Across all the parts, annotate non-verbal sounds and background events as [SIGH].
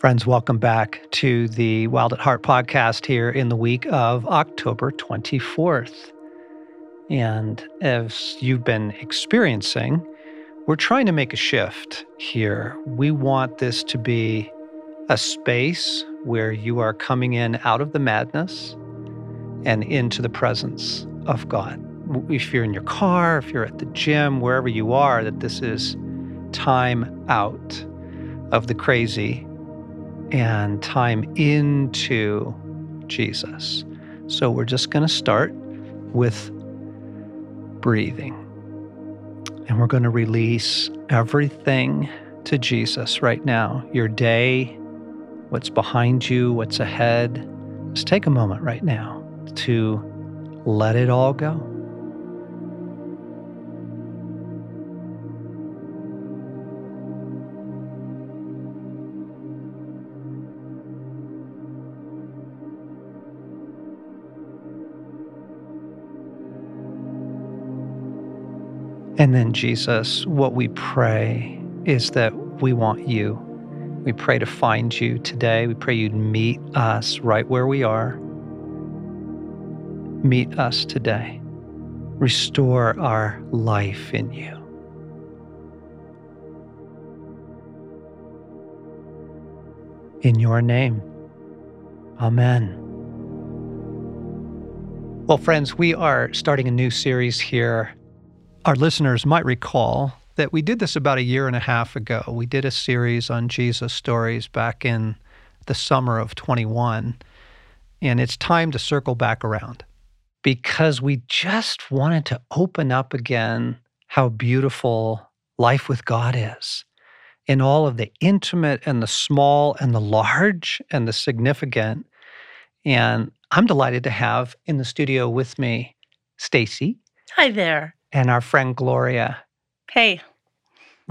Friends, welcome back to the Wild at Heart podcast here in the week of October 24th. And as you've been experiencing, we're trying to make a shift here. We want this to be a space where you are coming in out of the madness and into the presence of God. If you're in your car, if you're at the gym, wherever you are, that this is time out of the crazy and time into Jesus. So we're just going to start with breathing. And we're going to release everything to Jesus right now your day, what's behind you, what's ahead. Just take a moment right now to let it all go. And then, Jesus, what we pray is that we want you. We pray to find you today. We pray you'd meet us right where we are. Meet us today. Restore our life in you. In your name. Amen. Well, friends, we are starting a new series here our listeners might recall that we did this about a year and a half ago. We did a series on Jesus stories back in the summer of 21. And it's time to circle back around because we just wanted to open up again how beautiful life with God is in all of the intimate and the small and the large and the significant. And I'm delighted to have in the studio with me Stacy. Hi there and our friend Gloria. Hey.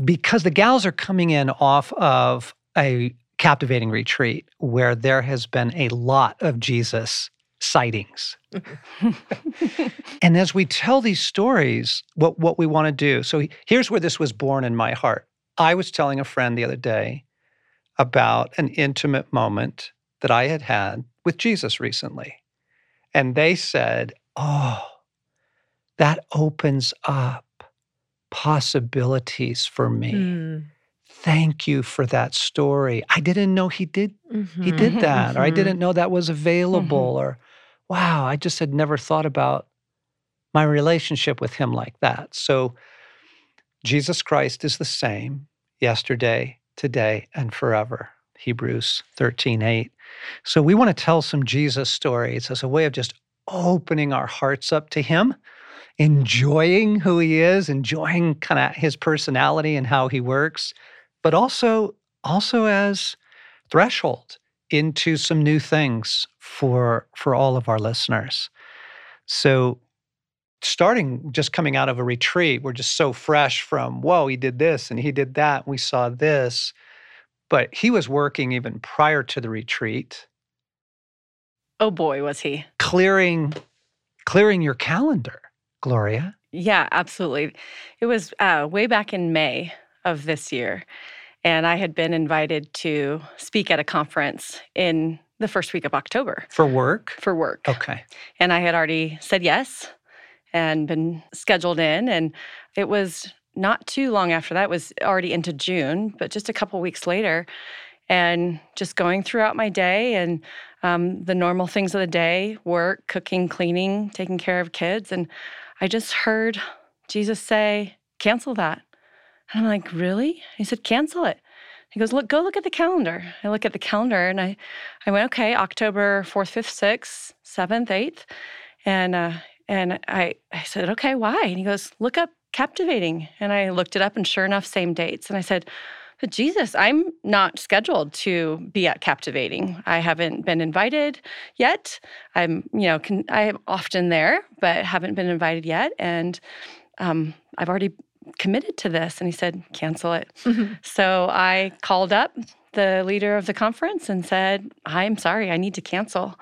Because the gals are coming in off of a captivating retreat where there has been a lot of Jesus sightings. [LAUGHS] and as we tell these stories, what, what we want to do. So here's where this was born in my heart. I was telling a friend the other day about an intimate moment that I had had with Jesus recently. And they said, Oh, that opens up possibilities for me. Mm. Thank you for that story. I didn't know he did mm-hmm. he did that mm-hmm. or I didn't know that was available mm-hmm. or wow, I just had never thought about my relationship with him like that. So Jesus Christ is the same yesterday, today and forever. Hebrews 13:8. So we want to tell some Jesus stories as a way of just opening our hearts up to him enjoying who he is, enjoying kind of his personality and how he works, but also also as threshold into some new things for for all of our listeners. So starting just coming out of a retreat, we're just so fresh from, whoa, he did this and he did that. We saw this. But he was working even prior to the retreat. Oh boy, was he. Clearing clearing your calendar. Gloria? Yeah, absolutely. It was uh, way back in May of this year. And I had been invited to speak at a conference in the first week of October. For work? For work. Okay. And I had already said yes and been scheduled in. And it was not too long after that, it was already into June, but just a couple weeks later. And just going throughout my day and um, the normal things of the day work, cooking, cleaning, taking care of kids. And I just heard Jesus say, cancel that. And I'm like, really? He said, cancel it. He goes, look, go look at the calendar. I look at the calendar and I, I went, okay, October 4th, 5th, 6th, 7th, 8th. And, uh, and I, I said, okay, why? And he goes, look up captivating. And I looked it up and sure enough, same dates. And I said, Jesus, I'm not scheduled to be at Captivating. I haven't been invited yet. I'm, you know, can, I'm often there, but haven't been invited yet. And um, I've already committed to this. And he said, cancel it. Mm-hmm. So I called up the leader of the conference and said, I'm sorry, I need to cancel.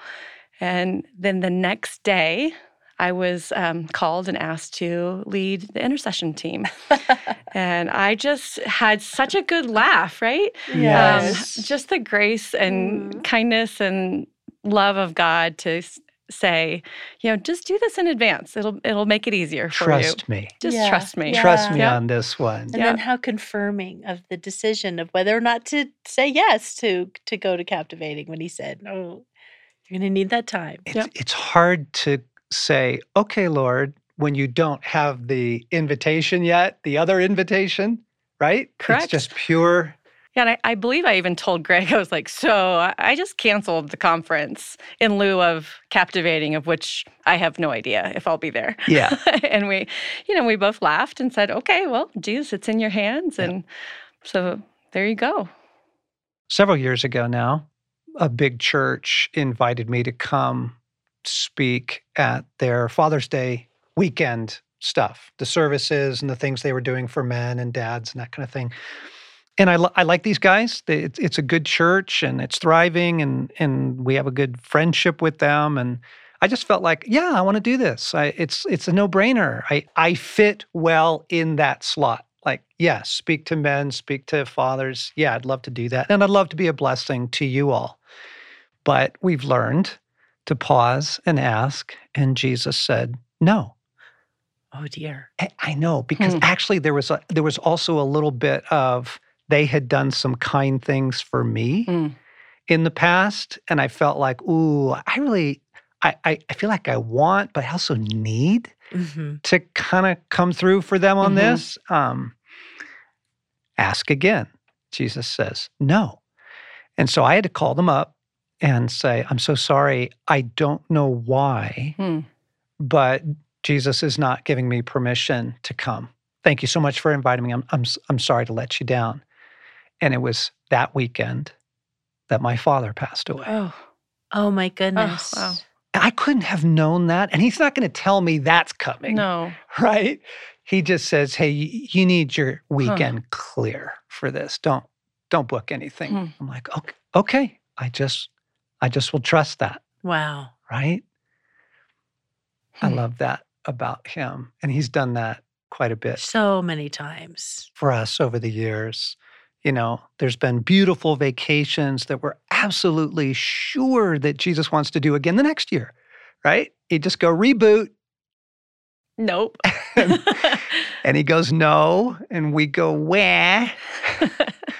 And then the next day, I was um, called and asked to lead the intercession team. [LAUGHS] [LAUGHS] and I just had such a good laugh, right? Yes. Um, just the grace and Mm. kindness and love of God to say, you know, just do this in advance. It'll it'll make it easier for you. Trust me. Just Yeah. trust me. Yeah. Trust me Yeah. on this one. And Yeah. then how confirming of the decision of whether or not to say yes to to go to captivating when he said, "No, you're going to need that time." It's, Yep. it's hard to say, okay, Lord, when you don't have the invitation yet, the other invitation, right? Correct. It's just pure. Yeah, and I, I believe I even told Greg, [LAUGHS] I was like, so I- just canceled the conference in lieu of captivating, of which I have no idea if I'll be there. Yeah. [LAUGHS] and we, you know, we both laughed and said, okay, well, Jesus, it's in your hands. Yeah. And so there you go. Several years ago now, a big church invited me to come speak at their Father's Day weekend stuff, the services and the things they were doing for men and dads and that kind of thing. And I, I like these guys. It's, it's a good church and it's thriving and, and we have a good friendship with them. And I just felt like, yeah, I want to do this. I, it's, it's a no brainer. I, I fit well in that slot. Like, yes, speak to men, speak to fathers. Yeah, I'd love to do that. And I'd love to be a blessing to you all. But we've learned to pause and ask. And Jesus said, no. Oh dear. I, I know because Hmm. actually there was a, there was also a little bit of they had done some kind things for me Mm. in the past, and I felt like, ooh, I really, I, I, I feel like I want, but I also need hmm to kind of come through for them on Mhm. this. Um, ask again. Jesus says no, and so I had to call them up and say, I'm so sorry. I don't know why Hmm. but Jesus is not giving me permission to come. Thank you so much for inviting me. I'm, I'm, s- I'm sorry to let you down. And it was that weekend that my father passed away. Oh, Oh my goodness. wow. I couldn't have known that. And he's not going to tell me that's coming, no. [LAUGHS] right? He just says, hey, you need your weekend clear for this. Don't, don't book anything. Hmm. I'm like, okay, okay. I just, I just will trust that, Wow. right? I Hmm. love that about him. And he's done that quite a bit So many times. for us over the years. You know, there's been beautiful vacations that we're absolutely sure that Jesus wants to do again the next year, right? He just go reboot Nope. [LAUGHS] and he goes no and we go where [LAUGHS]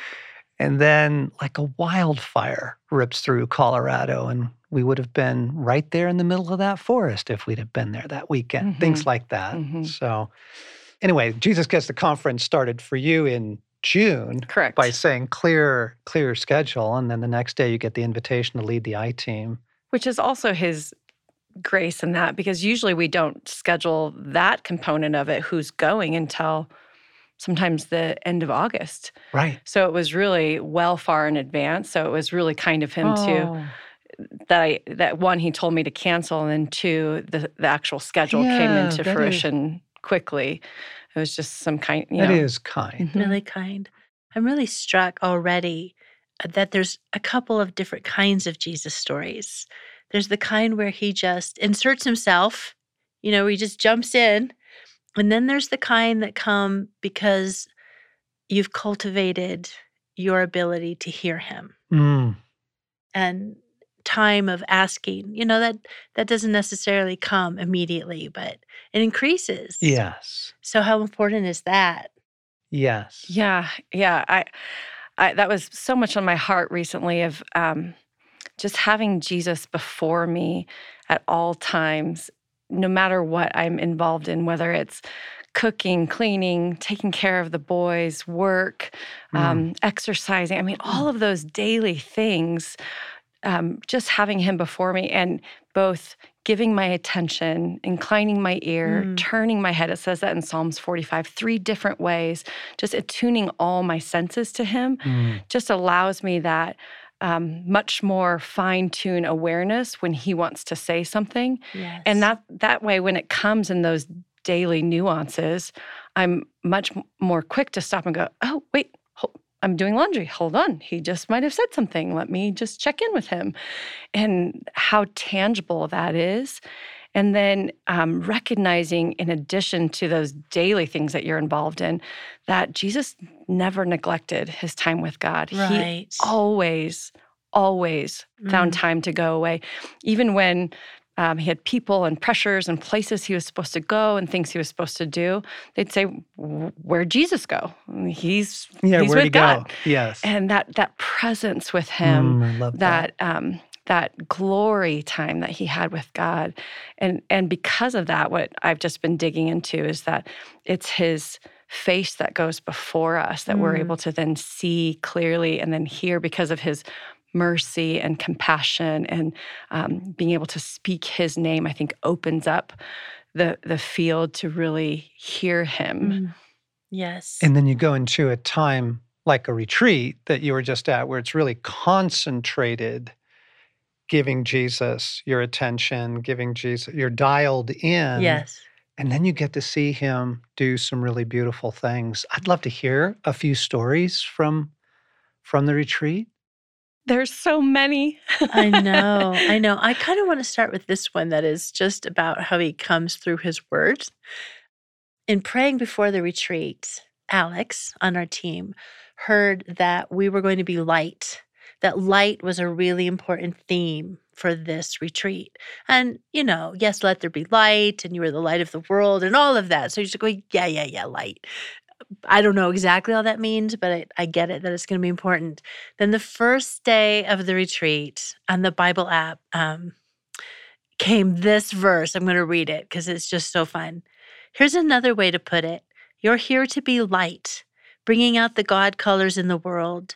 and then like a wildfire rips through Colorado and we would have been right there in the middle of that forest if we'd have been there that weekend things like that Mhm. so anyway jesus gets the conference started for you in june Correct. by saying clear clear schedule and then the next day you get the invitation to lead the i team which is also his grace in that because usually we don't schedule that component of it who's going until sometimes the end of August. right So it was really well far in advance. So it was really kind of him too Oh. that I that one he told me to cancel and then two the the actual schedule came into that is- fruition quickly. It was just some kind you That know. is kind Mhm. really kind. I'm really struck already uh, that there's a couple of different kinds of Jesus stories. There's the kind where he just inserts himself, you know, he just jumps in. And then there's the kind that come because you've cultivated your ability to hear him Mm, and time of asking. You know, that that doesn't necessarily come immediately, but it increases. yes So how important is that? yes Yeah, yeah. I, I that was so much on my heart recently of um, just having Jesus before me at all times, no matter what I'm involved in, whether it's cooking, cleaning, taking care of the boys, work, Mm. um, exercising. I mean, all of those daily things. Um, just having him before me and both giving my attention, inclining my ear, Mm. turning my head. It says that in Psalms 45, three different ways, just attuning all my senses to him Mm, just allows me that um, much more fine-tuned awareness when he wants to say something. Yes. and that that way when it comes in those daily nuances i'm much more quick to stop and go oh wait hol- i'm doing laundry. Hold on. He just might have said something. Let me just check in with him. And how tangible that is And then um, recognizing, in addition to those daily things that you're involved in, that Jesus never neglected his time with God. Right. He always, always found Mm. time to go away, even when um, he had people and pressures and places he was supposed to go and things he was supposed to do. They'd say, "Where'd Jesus go? He's Yeah, he's where'd with he God." go? Yes. And that that presence with him, Mm, that. that um, that glory time that he had with God, and and because of that, what I've just been digging into is that it's his face that goes before us that we're Mm. able to then see clearly and then hear because of his mercy and compassion and um, being able to speak his name i think opens up the the field to really hear him Mm. Yes. And then you go into a time like a retreat that you were just at, where it's really concentrated, giving Jesus your attention, giving Jesus, you're dialed in. yes. And then you get to see him do some really beautiful things. I'd love to hear a few stories from from the retreat. there's so many I know. I [LAUGHS] know. I kind of want to start with this one that is just about how he comes through his words. In praying before the retreat, Alex on our team heard that we were going to be light, that light was a really important theme for this retreat. And, you know, yes, let there be light, and you are the light of the world, and all of that. So you're just going, yeah, yeah, yeah, light. I don't know exactly all that means, but I, I get it that it's going to be important. Then the first day of the retreat on the Bible app um, came this verse. I'm going to read it because it's just so fun. Here's another way to put it You're here to be light, bringing out the God colors in the world.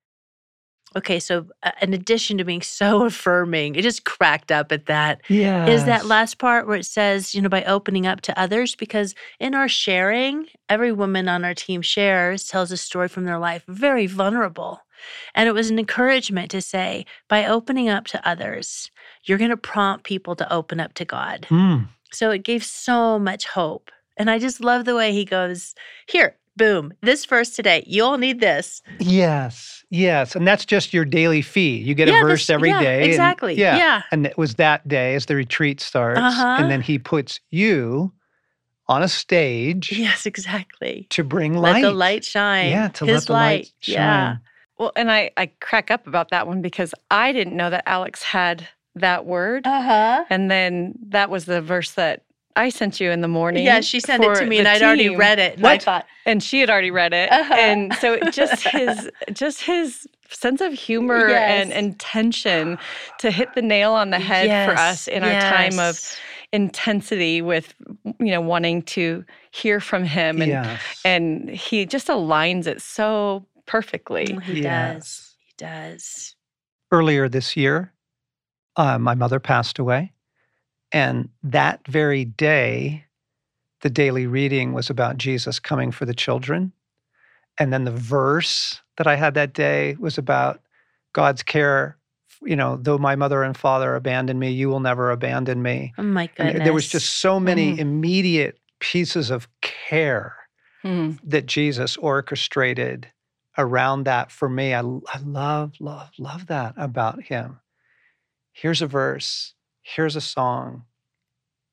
Okay, so uh, in addition to being so [LAUGHS] affirming, it just cracked up at that Yeah. is that last part where it says, you know, by opening up to others, because in our sharing, every woman on our team shares, tells a story from their life, very vulnerable. And it was an encouragement to say, by opening up to others, you're going to prompt people to open up to God. Mm. So it gave so much hope. And I just love the way he goes, here, boom, this verse today, you all need this. Yes. Yes. And that's just your daily feed. You get Yeah, a verse this- every yeah, day. and- Exactly. yeah. yeah. And it was that day as the retreat starts. Uh-huh. And then he puts you on a stage Yes, exactly. to bring light. Let the light shine. Yeah, to His let the light shine. Yeah. Well, and I, I crack up about that one because I didn't know that Alex had that word. Uh huh. And then that was the verse that I sent you in the morning. Yeah, she sent it to me, and I'd already read it. And I What? thought, and she had already read it. Uh-huh. And so [LAUGHS] just his just his sense of humor and intention to hit the nail on the head for us Yes, in our time of intensity with you know wanting to hear from him and yes. and he just aligns it so perfectly. Oh, he Yes. does. He does. Earlier this year, uh, my mother passed away. And that very day, the daily reading was about Jesus coming for the children. And then the verse that I had that day was about God's care. You know, though my mother and father abandoned me, you will never abandon me. Oh my And goodness. there was just so many Mhm. immediate pieces of care Mhm. that Jesus orchestrated around that for me. I, I love, love, love that about him. Here's a verse, here's a song,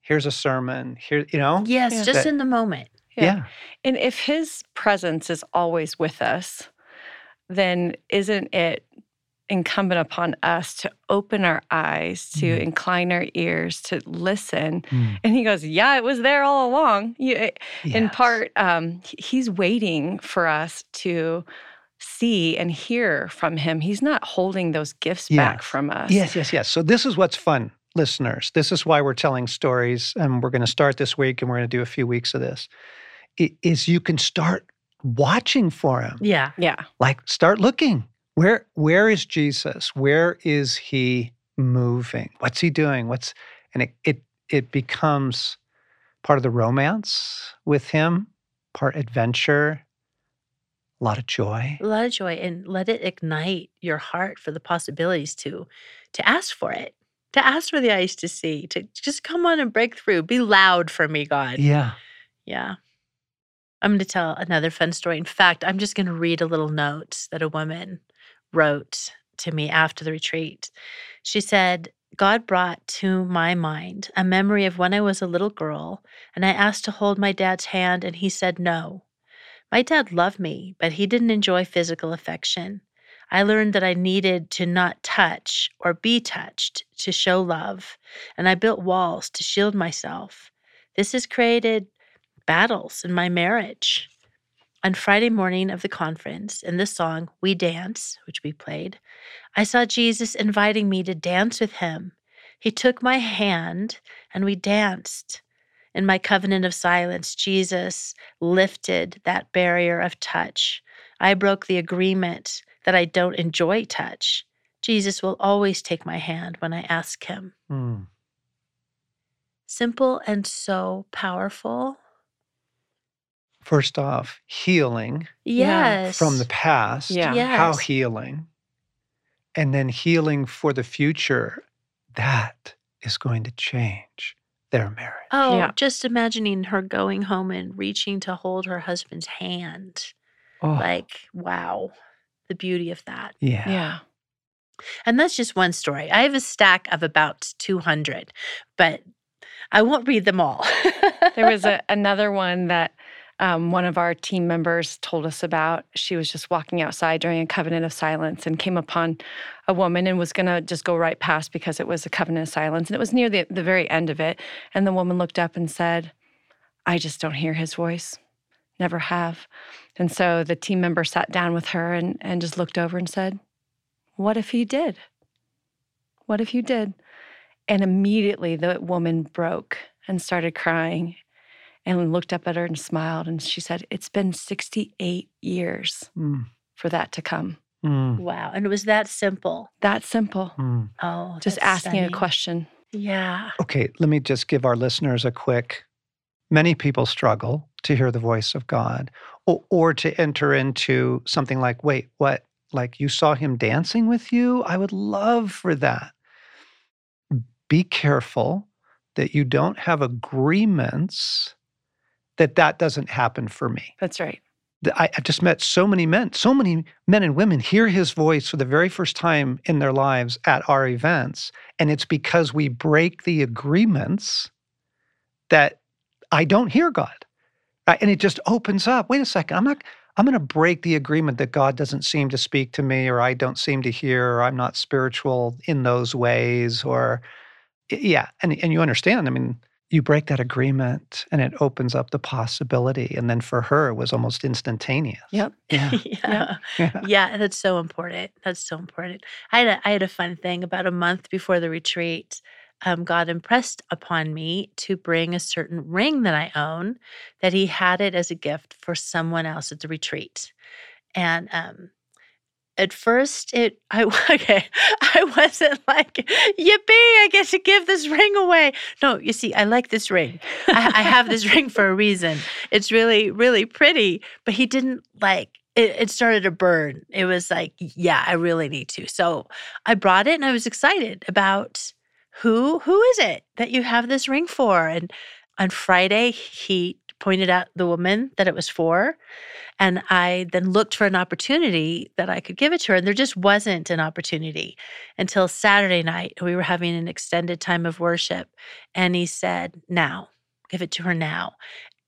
here's a sermon, here, you know? Yes, Yeah. just That- in the moment. Yeah. Yeah. And if his presence is always with us, then isn't it incumbent upon us to open our eyes, to Mhm. incline our ears, to listen? Mm, And he goes, Yeah, it was there all along. You, eh, in part, um, he's waiting for us to see and hear from him. He's not holding those gifts back from us. Yes, yes, yes. So this is what's fun, listeners. This is why we're telling stories, and we're going to start this week, and we're going to do a few weeks of this. Is you can start watching for him. Yeah. Yeah. like start looking where where is jesus where is he moving what's he doing what's and it it, it becomes part of the romance with him part adventure, a lot of joy. A lot of joy and let it ignite your heart for the possibilities to to ask for it. To ask for the eyes to see, to just come on and break through. Be loud for me, God. Yeah. Yeah. I'm going to tell another fun story. In fact, I'm just going to read a little note that a woman wrote to me after the retreat. She said, God brought to my mind a memory of when I was a little girl and I asked to hold my dad's hand and he said no. My dad loved me, but he didn't enjoy physical affection. I learned that I needed to not touch or be touched to show love, and I built walls to shield myself. This has created battles in my marriage. On Friday morning of the conference, in the song We Dance, which we played, I saw Jesus inviting me to dance with him. He took my hand and we danced. In my covenant of silence, Jesus lifted that barrier of touch. I broke the agreement that I don't enjoy touch. Jesus will always take my hand when I ask him. Mm. Simple and so powerful. First off, healing Yes. from the past. Yeah. How healing. And then healing for the future. That is going to change their marriage. Oh, Yeah. just imagining her going home and reaching to hold her husband's hand. Oh, Like, wow, the beauty of that. yeah. Yeah. And that's just one story. I have a stack of about 200, but I won't read them all. There was a, [LAUGHS] another one that um, one of our team members told us about. She was just walking outside during a covenant of silence and came upon a woman and was going to just go right past because it was a covenant of silence. And it was near the, the very end of it. And the woman looked up and said, I just don't hear his voice. Never have. And so the team member sat down with her and, and just looked over and said, What if he did? What if you did? And immediately the woman broke and started crying and looked up at her and smiled. And she said, It's been 68 years Mm, for that to come. mm, wow. And it was that simple. That simple. mm. Oh, Just that's asking a question. Yeah. Okay, let me just give our listeners a quick. Many people struggle to hear the voice of God or, or to enter into something like, wait, what? Like you saw him dancing with you? I would love for that. Be careful that you don't have agreements that that doesn't happen for me. That's right. I, I just met so many men, so many men and women hear his voice for the very first time in their lives at our events. And it's because we break the agreements that I don't hear God. Uh, And it just opens up. Wait a second. I'm not, I'm going to break the agreement that God doesn't seem to speak to me, or I don't seem to hear, or I'm not spiritual in those ways, or yeah. And, and you understand, I mean, you break that agreement and it opens up the possibility. And then for her, it was almost instantaneous. Yep. Yeah. [LAUGHS] yeah. yeah. Yeah, that's so important. That's so important. I had a, I had a fun thing about a month before the retreat. Um, God impressed upon me to bring a certain ring that I own, that He had it as a gift for someone else at the retreat, and um, at first it I [LAUGHS] okay I wasn't like yippee I get to give this ring away. No, you see, I like this ring. I, I have this ring [LAUGHS] for a reason. It's really really pretty, but He didn't like it, it started to burn. It was like, yeah, I really need to. So I brought it and I was excited about who who is it that you have this ring for? And on Friday, he pointed out the woman that it was for. And I then looked for an opportunity that I could give it to her. And there just wasn't an opportunity until Saturday night. We were having an extended time of worship. And he said, Now, give it to her now.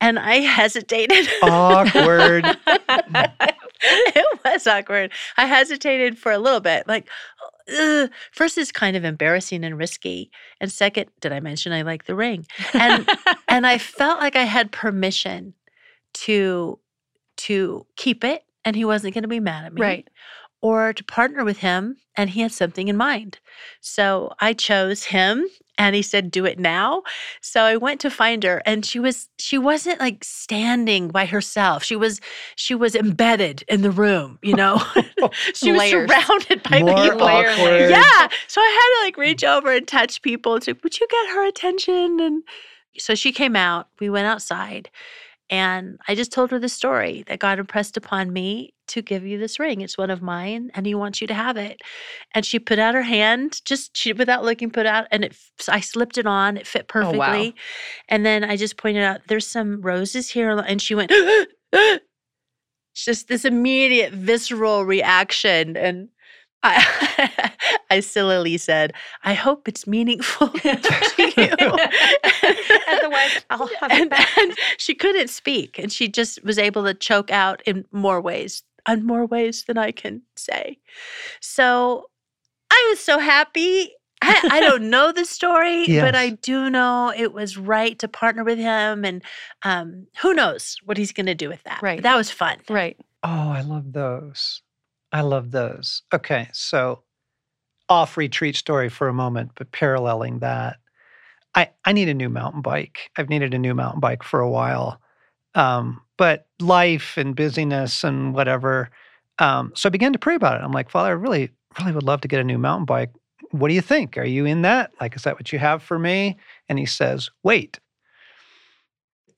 And I hesitated. Awkward. [LAUGHS] it was awkward. I hesitated for a little bit. Like, ugh. first, it's kind of embarrassing and risky. And second, did I mention I like the ring? And [LAUGHS] and I felt like I had permission to to keep it, and he wasn't going to be mad at me, right. Or to partner with him, and he had something in mind. So I chose him, and he said, "Do it now." So I went to find her, and she was she wasn't like standing by herself. She was she was embedded in the room. You know, [LAUGHS] [LAUGHS] she was surrounded by More people. Awkward. Yeah. So I had to like reach over and touch people to, would you get her attention? And so she came out. We went outside And I just told her the story that God impressed upon me to give you this ring. It's one of mine, and He wants you to have it. And she put out her hand, just she without looking, put out, and it. I slipped it on. It fit Oh, wow. perfectly. And then I just pointed out, "There's some roses here," and she went. [GASPS] just this immediate visceral reaction and I, [LAUGHS] I sillily said, I hope it's meaningful [LAUGHS] to you. [LAUGHS] Otherwise, I'll have it back. and she couldn't speak, and she just was able to choke out in more ways, in more ways than I can say. So I was so happy. I, I [LAUGHS] don't know the story, but I do know it was right to partner with him, and um, who knows what he's going to do with that. But Right. that was fun. Right. Oh, I love those. I love those. Okay, so off retreat story for a moment, but paralleling that, I I need a new mountain bike. I've needed a new mountain bike for a while, um, but life and busyness and whatever. Um, so I began to pray about it. I'm like, Father, I really, really would love to get a new mountain bike. What do you think? Are you in that? Like, is that what you have for me? And he says, Wait.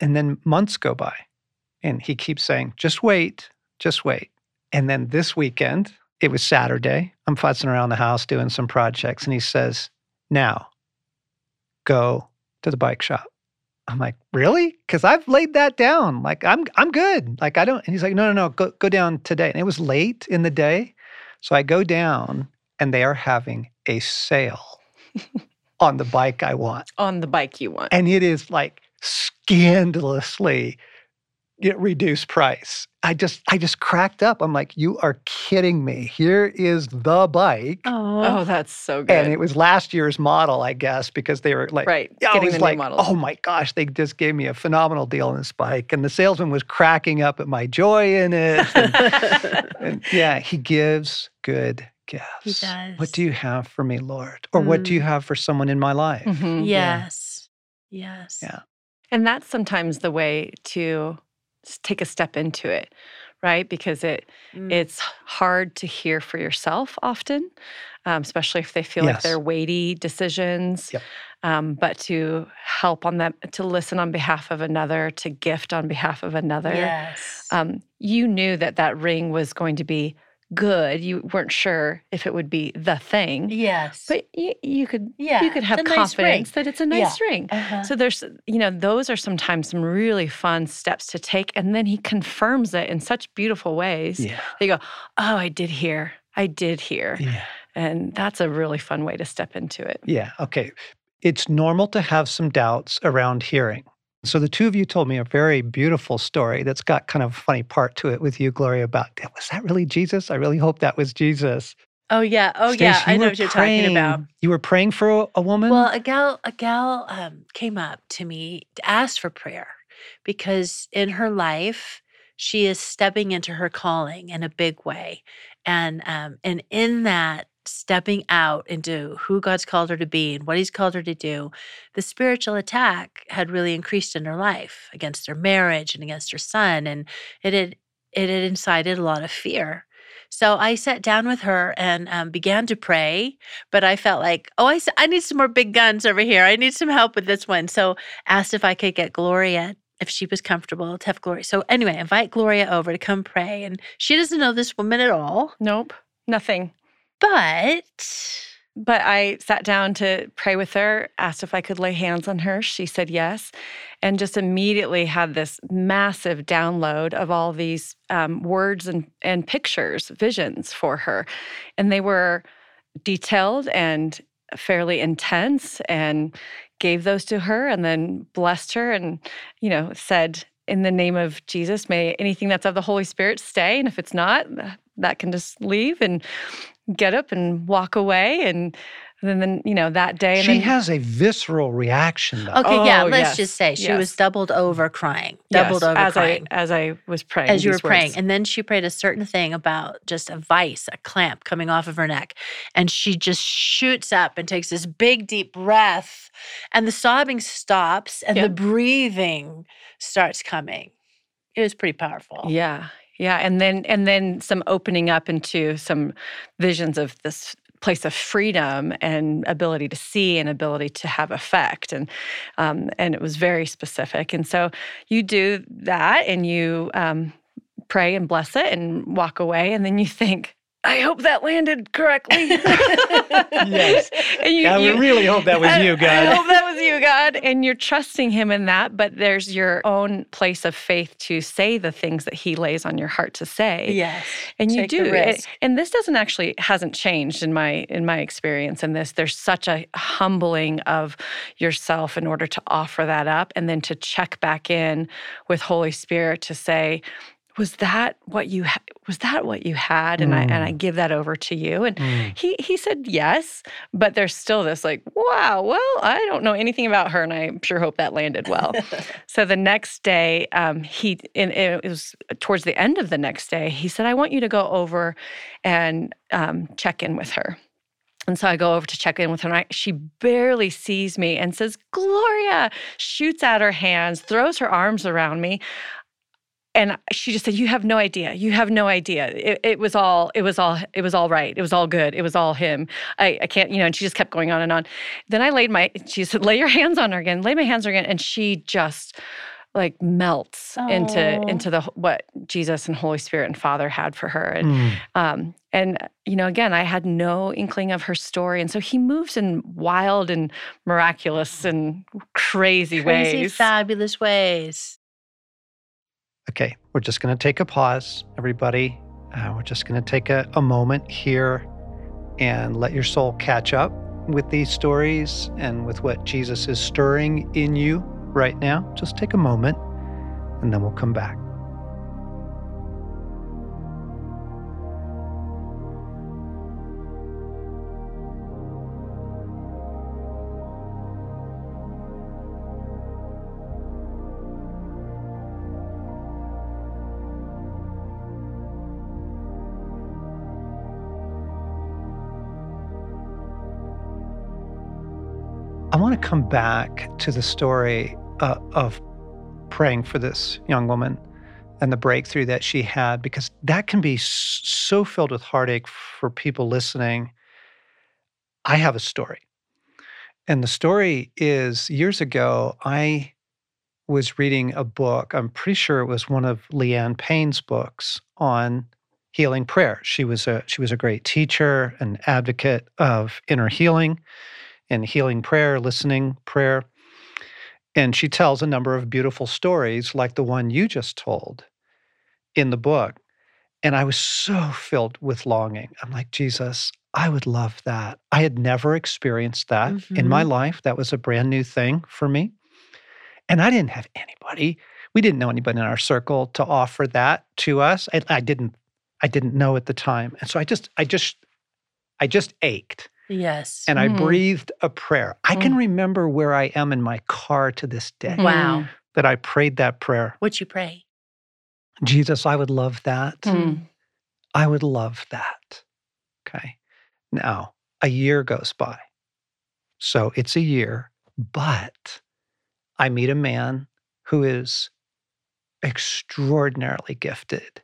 And then months go by, and he keeps saying, Just wait, just wait. And then this weekend, it was Saturday. I'm futzing around the house doing some projects, and he says, Now go to the bike shop. I'm like, really? Because I've laid that down. Like, I'm I'm good. Like, I don't. And he's like, no, no, no, go go down today. And it was late in the day, so I go down, and they are having a sale [LAUGHS] on the bike I want, On the bike you want. and it is like scandalously get reduced price. I just I just cracked up. I'm like, you are kidding me. Here is the bike. Oh, Oh, that's so good. And it was last year's model, I guess, because they were like, right. yeah, I Getting was the like, new model. oh my gosh, they just gave me a phenomenal deal on this bike. And the salesman was cracking up at my joy in it. And, [LAUGHS] and yeah, he gives good gifts. does. What do you have for me, Lord? Or what do you Mm. have for someone in my life? Mhm, yeah. yes, yes. Yeah. And that's sometimes the way to s- take a step into it, right? Because it Mm. it's hard to hear for yourself often, um, especially if they feel like they're weighty decisions. Yep. Um, but to help on them, to listen on behalf of another, to gift on behalf of another. Yes. Um, you knew that that ring was going to be good. You weren't sure if it would be the thing, yes. but you, you could yeah, you could have it's a nice ring. confidence that it's a nice ring. Uh-huh. So there's, you know, those are sometimes some really fun steps to take. And then he confirms it in such beautiful ways. Yeah. They go, Oh, I did hear. I did hear. Yeah. And that's a really fun way to step into it. Yeah. Okay. It's normal to have some doubts around hearing. So the two of you told me a very beautiful story that's got kind of a funny part to it with you, Gloria, about was that really Jesus? I really hope that was Jesus. oh yeah. Oh yeah. I know what you're talking about. You were praying for a, a woman? Well, a gal, a gal um, came up to me to ask for prayer because in her life she is stepping into her calling in a big way, and um, and in that stepping out into who God's called her to be and what He's called her to do, the spiritual attack had really increased in her life against her marriage and against her son, and it had it had incited a lot of fear. So I sat down with her and um, began to pray but I felt like, oh, I, I need some more big guns over here. I need some help with this one. So asked if I could get Gloria, if she was comfortable to have Gloria. So anyway, invite Gloria over to come pray. And she doesn't know this woman at all, Nope, nothing. But But I sat down to pray with her, asked if I could lay hands on her. She said yes, and just immediately had this massive download of all these um, words and, and pictures, visions for her. And they were detailed and fairly intense, and gave those to her and then blessed her and, you know, said, in the name of Jesus, may anything that's of the Holy Spirit stay. And if it's not, that can just leave and get up and walk away. And then, then you know, that day. And she then, has a visceral reaction, though. okay, yeah, Oh, let's yes, just say she was doubled over crying, Yes, doubled over as crying. I as I was praying. as you were these praying. words. And then she prayed a certain thing about just a vice, a clamp coming off of her neck. And she just shoots up and takes this big, deep breath. And the sobbing stops and Yeah. the breathing starts coming. It was pretty powerful. Yeah. Yeah. And then and then some opening up into some visions of this place of freedom and ability to see and ability to have effect and um, and it was very specific and so you do that and you um, pray and bless it and walk away and then you [LAUGHS] think I hope that landed correctly. [LAUGHS] yes. And you, I you- really hope that was I- you, God. I hope that was you, God. And you're trusting Him in that, but there's your own place of faith to say the things that He lays on your heart to say. Yes. And you Take the do. And- And this doesn't actually hasn't changed in my in my experience in this. There's such a humbling of yourself in order to offer that up and then to check back in with Holy Spirit to say, was that what you ha- was that what you had? And I and I give that over to you. And Mm. he he said yes but there's still this like wow well I don't know anything about her and I sure hope that landed well. [LAUGHS] So the next day um, he and it was towards the end of the next day he said I want you to go over and um, check in with her. And so I go over to check in with her, and I, she barely sees me and says, Gloria, shoots out her hands, throws her arms around me. And she just said, You have no idea. You have no idea. It, it was all, it was all, it was all right. It was all good. It was all him. I, I can't, you know, and she just kept going on and on. Then I laid my, she said, Lay your hands on her again, lay my hands on her again. And she just, like melts into into the what Jesus and Holy Spirit and Father had for her and Mm. um, and you know, again, I had no inkling of her story, and so he moves in wild and miraculous and crazy, Crazy, ways. fabulous ways. Okay, we're just going to take a pause, everybody. Uh, we're just going to take a, a moment here and let your soul catch up with these stories and with what Jesus is stirring in you right now. Just take a moment and then we'll come back. Come back to the story uh, of praying for this young woman and the breakthrough that she had, because that can be so filled with heartache for people listening. I have a story. And the story is years ago, I was reading a book. I'm pretty sure it was one of Leanne Payne's books on healing prayer. She was a she was a great teacher, an advocate of inner healing and healing prayer, listening prayer. And she tells a number of beautiful stories like the one you just told in the book. And I was so filled with longing. I'm like, Jesus, I would love that. I had never experienced that in my mm-hmm. life. That was a brand new thing for me. And I didn't have anybody. We didn't know anybody in our circle to offer that to us. I, I didn't I didn't know at the time. And so I just I just I just ached Yes. and I Mm. breathed a prayer. I can remember where I am in my car to this day Wow. that I prayed that prayer. What'd you pray? Jesus, I would love that. Mm. I would love that. Okay. Now, a year goes by. So it's a year, but I meet a man who is extraordinarily gifted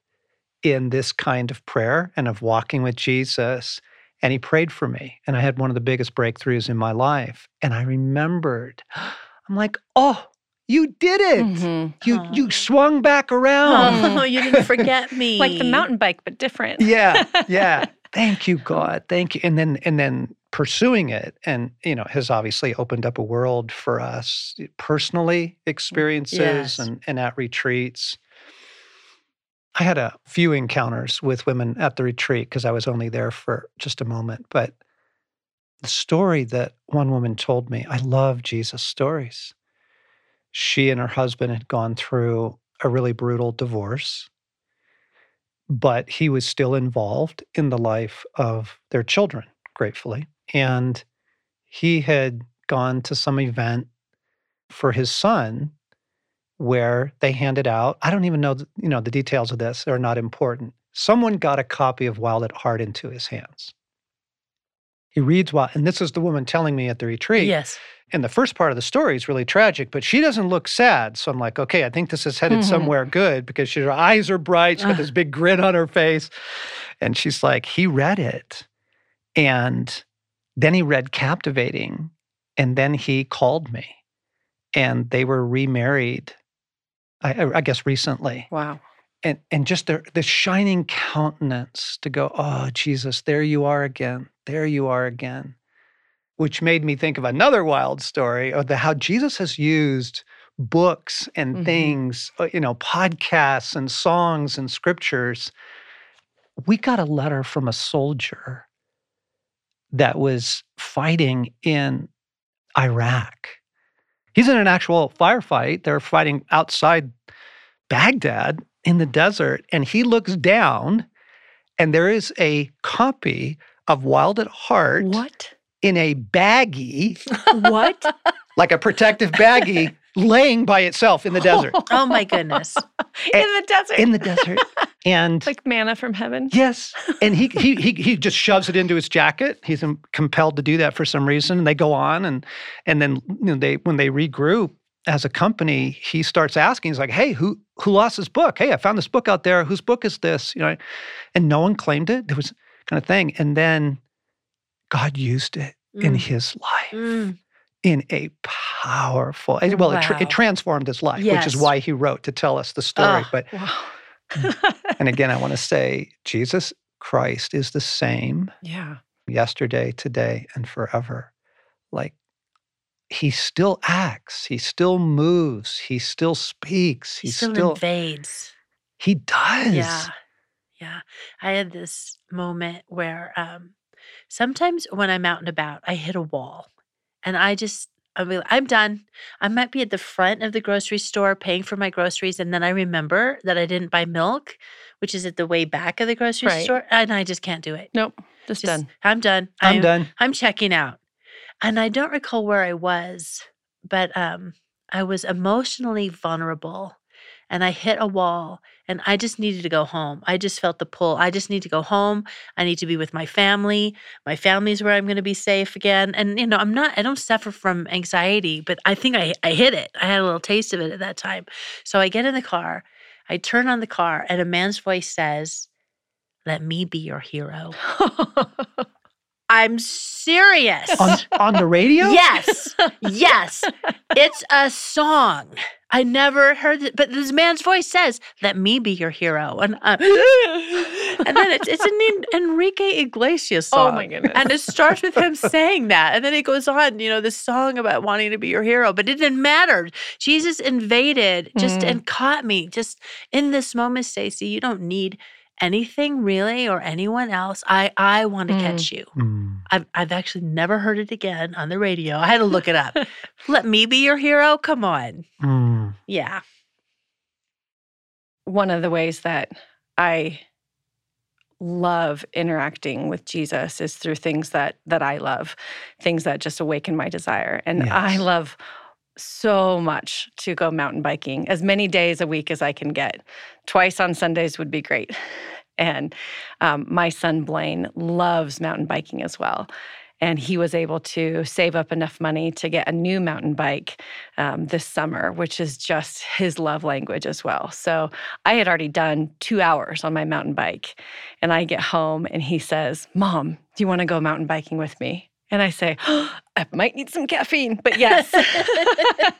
in this kind of prayer and of walking with Jesus. And he prayed for me. And I had one of the biggest breakthroughs in my life. And I remembered, [GASPS] I'm like, oh, you did it. Mhm. You Aw. you swung back around. Oh, you didn't forget me. [LAUGHS] Like the mountain bike, but different. yeah yeah [LAUGHS] thank you god thank you and then and then pursuing it and you know has obviously opened up a world for us personally experiences Yes. and and at retreats i had a few encounters with women at the retreat because i was only there for just a moment but the story that one woman told me i love jesus stories she and her husband had gone through a really brutal divorce but he was still involved in the life of their children, gratefully. And he had gone to some event for his son where they handed out, I don't even know, you know, the details of this are not important. Someone got a copy of Wild at Heart into his hands. He reads Wild, and this is the woman telling me at the retreat. Yes. And the first part of the story is really tragic, but she doesn't look sad. So I'm like, okay, I think this is headed Mhm. somewhere good because she, her eyes are bright. She's got this big grin on her face. And she's like, he read it And then he read Captivating, and then he called me, and they were remarried, I, I guess recently. Wow. And, and just the, the shining countenance to go, oh, Jesus, there you are again. There you are again. Which made me think of another wild story of the, how Jesus has used books and Mhm. things, uh, you know, podcasts and songs and scriptures. We got a letter from a soldier that was fighting in Iraq. He's in an actual firefight. They're fighting outside Baghdad in the desert, and he looks down, and there is a copy of Wild at Heart What? in a baggie, [LAUGHS] What? like a protective baggie, laying by itself in the desert. [LAUGHS] Oh my goodness. [LAUGHS] in the desert. In the desert. And like manna from heaven. yes, [LAUGHS] and he, he he he just shoves it into his jacket. He's um, compelled to do that for some reason. And they go on, and and then you know they when they regroup as a company, he starts asking. He's like, "Hey, who who lost his book? Hey, I found this book out there. Whose book is this? You know?" And no one claimed it. There was kind of thing. And then God used it in Mm. his life Mm. In a powerful. it- Well, it, tra- it transformed his life, which is why he wrote to tell us the story. Ah. but Wow. and again, I want to say Jesus Christ is the same [LAUGHS] yeah. yesterday, today, and forever. Like he still acts, he still moves, he still speaks, He he still, still, invades. he does. Yeah. Yeah. I had this moment where um, sometimes when I'm out and about, I hit a wall and I just, I mean, I'm done. I might be at the front of the grocery store paying for my groceries. And then I remember that I didn't buy milk, which is at the way back of the grocery Right. store. And I just can't do it. Nope. Just, Just- done. I'm done. I'm done. I'm checking out. And I don't recall where I was, but um, I was emotionally vulnerable and I hit a wall and I just needed to go home. I just felt the pull. I just need to go home. I need to be with my family. My family's where I'm going to be safe again. And, you know, I'm not, I don't suffer from anxiety, but I think I, I hit it. I had a little taste of it at that time. So I get in the car, I turn on the car, and a man's voice says, Let me be your hero. [LAUGHS] I'm serious. On, on the radio? Yes. Yes. It's a song. I never heard it, but this man's voice says, "Let me be your hero," and uh, [LAUGHS] and then it's it's an Enrique Iglesias Oh song. my goodness. And it starts with him [LAUGHS] saying that, and then it goes on, you know, this song about wanting to be your hero, but it didn't matter. Jesus invaded just Mm. and caught me just in this moment. Stasi, you don't need anything really or anyone else. I I want to Mm. catch you. Mm. I've I've actually never heard it again on the radio. I had to look it up. [LAUGHS] Let me be your hero. Come on. Mm. Yeah. One of the ways that I love interacting with Jesus is through things that that I love, things that just awaken my desire. And I love so much to go mountain biking as many days a week as I can get. Twice on Sundays would be great. [LAUGHS] And um, my son Blaine loves mountain biking as well. And he was able to save up enough money to get a new mountain bike um, this summer, which is just his love language as well. So I had already done two hours on my mountain bike. And I get home and he says, Mom, do you want to go mountain biking with me? And I say, [GASPS] I might need some caffeine, but yes. [LAUGHS]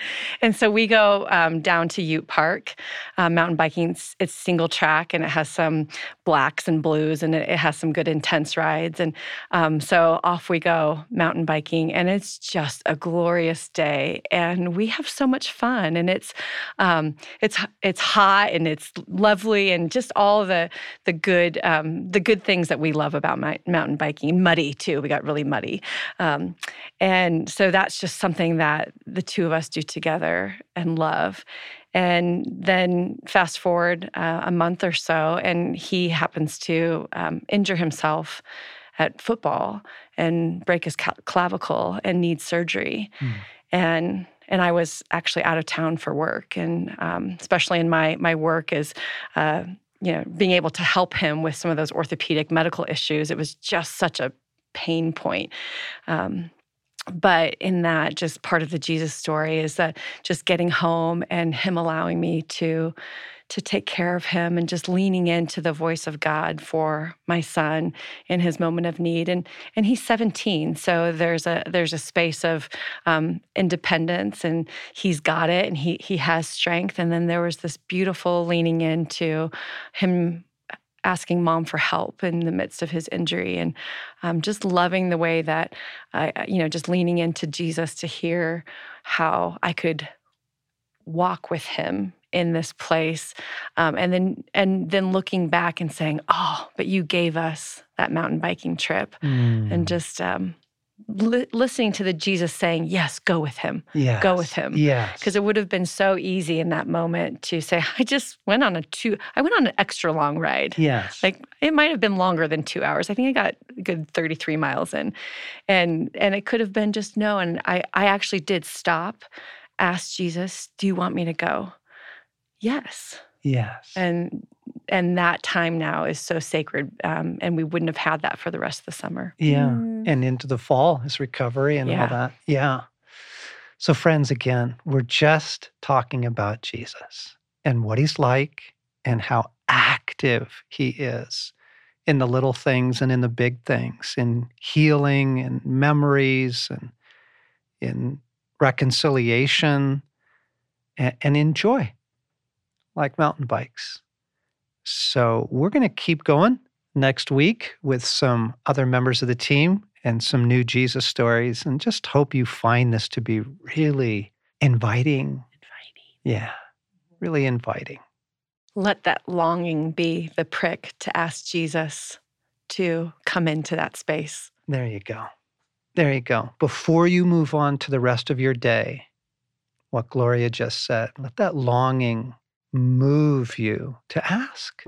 [LAUGHS] and so we go um, down to Ute Park. Uh, mountain biking, it's, single track and it has some blacks and blues and it, has some good intense rides. And um, so off we go mountain biking, and it's just a glorious day. And we have so much fun, and it's um, it's it's hot and it's lovely, and just all the the good um, the good things that we love about mi- mountain biking. Muddy too. We got really muddy, um, and so that's just something that the two of us do together and love. And then fast forward uh, a month or so, and he happens to um, injure himself at football and break his clavicle and need surgery. Hmm. And and I was actually out of town for work, and um, especially in my my work is. Uh, you know, being able to help him with some of those orthopedic medical issues, it was just such a pain point. Um, but in that, just part of the Jesus story is that just getting home and him allowing me to to take care of him and just leaning into the voice of God for my son in his moment of need. And and he's 17, so there's a there's a space of um, independence, and he's got it, and he he has strength. And then there was this beautiful leaning into him asking mom for help in the midst of his injury and um, just loving the way that I, you know, just leaning into Jesus to hear how I could walk with him in this place um, and then and then looking back and saying oh but you gave us that mountain biking trip Mm. and just um, li- listening to the jesus saying yes go with him yes. go with him. Yes. because it would have been so easy in that moment to say i just went on a two i went on an extra long ride yes. like it might have been longer than two hours i think i got a good 33 miles in and and it could have been just no and i i actually did stop ask jesus do you want me to go yes yes. and and that time now is so sacred um, and we wouldn't have had that for the rest of the summer yeah. Mm. And into the fall, his recovery and all that. Yeah. So, friends, again, we're just talking about Jesus and what he's like and how active he is in the little things and in the big things, in healing and memories and in reconciliation and, and in joy, like mountain bikes. So, we're going to keep going next week with some other members of the team and some new Jesus stories, and just hope you find this to be really inviting. Inviting. Yeah, really inviting. let that longing be the prick to ask jesus to come into that space There you go. There you go. Before you move on to the rest of your day, what Gloria just said, let that longing move you to ask.